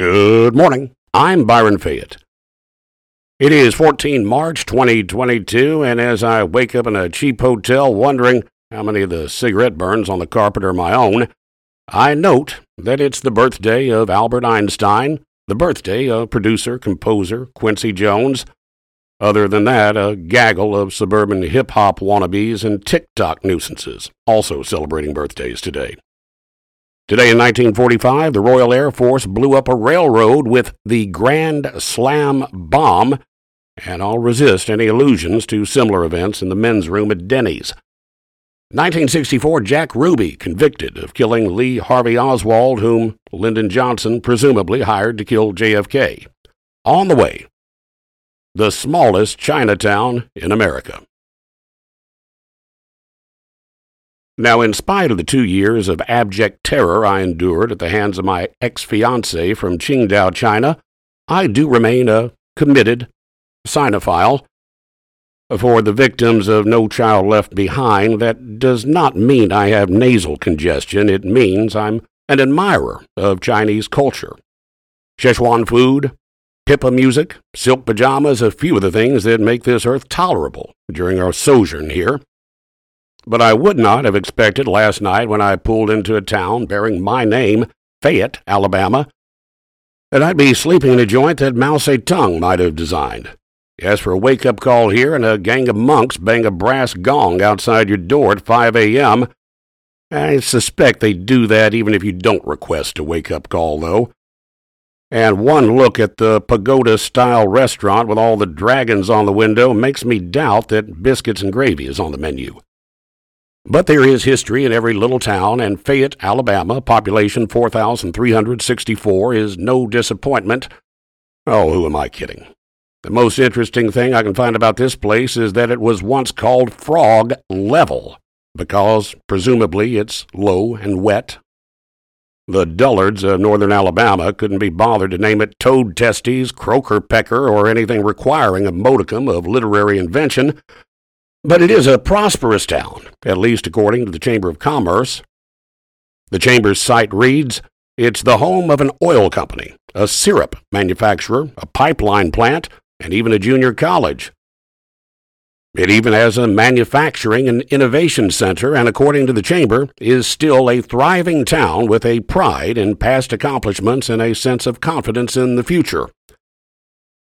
Good morning. I'm Byron Fayette. It is 14 March 2022, and as I wake up in a cheap hotel wondering how many of the cigarette burns on the carpet are my own, I note that it's the birthday of Albert Einstein, the birthday of producer composer Quincy Jones. Other than that, a gaggle of suburban hip hop wannabes and TikTok nuisances also celebrating birthdays today. Today in 1945, the Royal Air Force blew up a railroad with the Grand Slam bomb, and I'll resist any allusions to similar events in the men's room at Denny's. 1964, Jack Ruby convicted of killing Lee Harvey Oswald, whom Lyndon Johnson presumably hired to kill JFK. On the way, the smallest Chinatown in America. Now, in spite of the two years of abject terror I endured at the hands of my ex fiancee from Qingdao, China, I do remain a committed Sinophile. For the victims of No Child Left Behind, that does not mean I have nasal congestion. It means I'm an admirer of Chinese culture. Szechuan food, pipa music, silk pajamas, a few of the things that make this earth tolerable during our sojourn here. But I would not have expected last night when I pulled into a town bearing my name, Fayette, Alabama, that I'd be sleeping in a joint that Mao Zedong might have designed. As for a wake up call here and a gang of monks bang a brass gong outside your door at 5 a.m., I suspect they do that even if you don't request a wake up call, though. And one look at the pagoda style restaurant with all the dragons on the window makes me doubt that biscuits and gravy is on the menu. But there is history in every little town, and Fayette, Alabama, population 4,364, is no disappointment. Oh, who am I kidding? The most interesting thing I can find about this place is that it was once called Frog Level, because presumably it's low and wet. The dullards of northern Alabama couldn't be bothered to name it Toad Testes, Croaker Pecker, or anything requiring a modicum of literary invention, but it is a prosperous town, at least according to the Chamber of Commerce. The Chamber's site reads It's the home of an oil company, a syrup manufacturer, a pipeline plant, and even a junior college. It even has a manufacturing and innovation center, and according to the Chamber, is still a thriving town with a pride in past accomplishments and a sense of confidence in the future.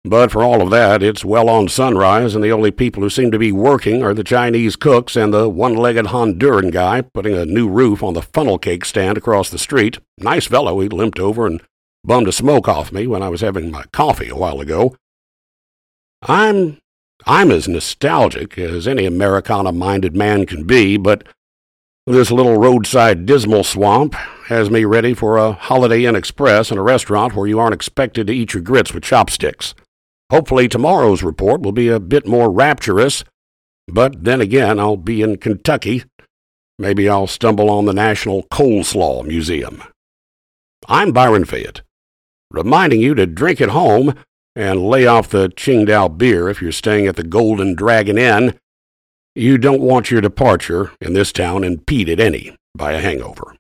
But for all of that, it's well on sunrise, and the only people who seem to be working are the Chinese cooks and the one legged Honduran guy putting a new roof on the funnel cake stand across the street. Nice fellow, he limped over and bummed a smoke off me when I was having my coffee a while ago. I'm I'm as nostalgic as any Americana minded man can be, but this little roadside dismal swamp has me ready for a Holiday Inn Express and a restaurant where you aren't expected to eat your grits with chopsticks. Hopefully, tomorrow's report will be a bit more rapturous, but then again, I'll be in Kentucky. Maybe I'll stumble on the National Coleslaw Museum. I'm Byron Fayette, reminding you to drink at home and lay off the Qingdao beer if you're staying at the Golden Dragon Inn. You don't want your departure in this town impeded any by a hangover.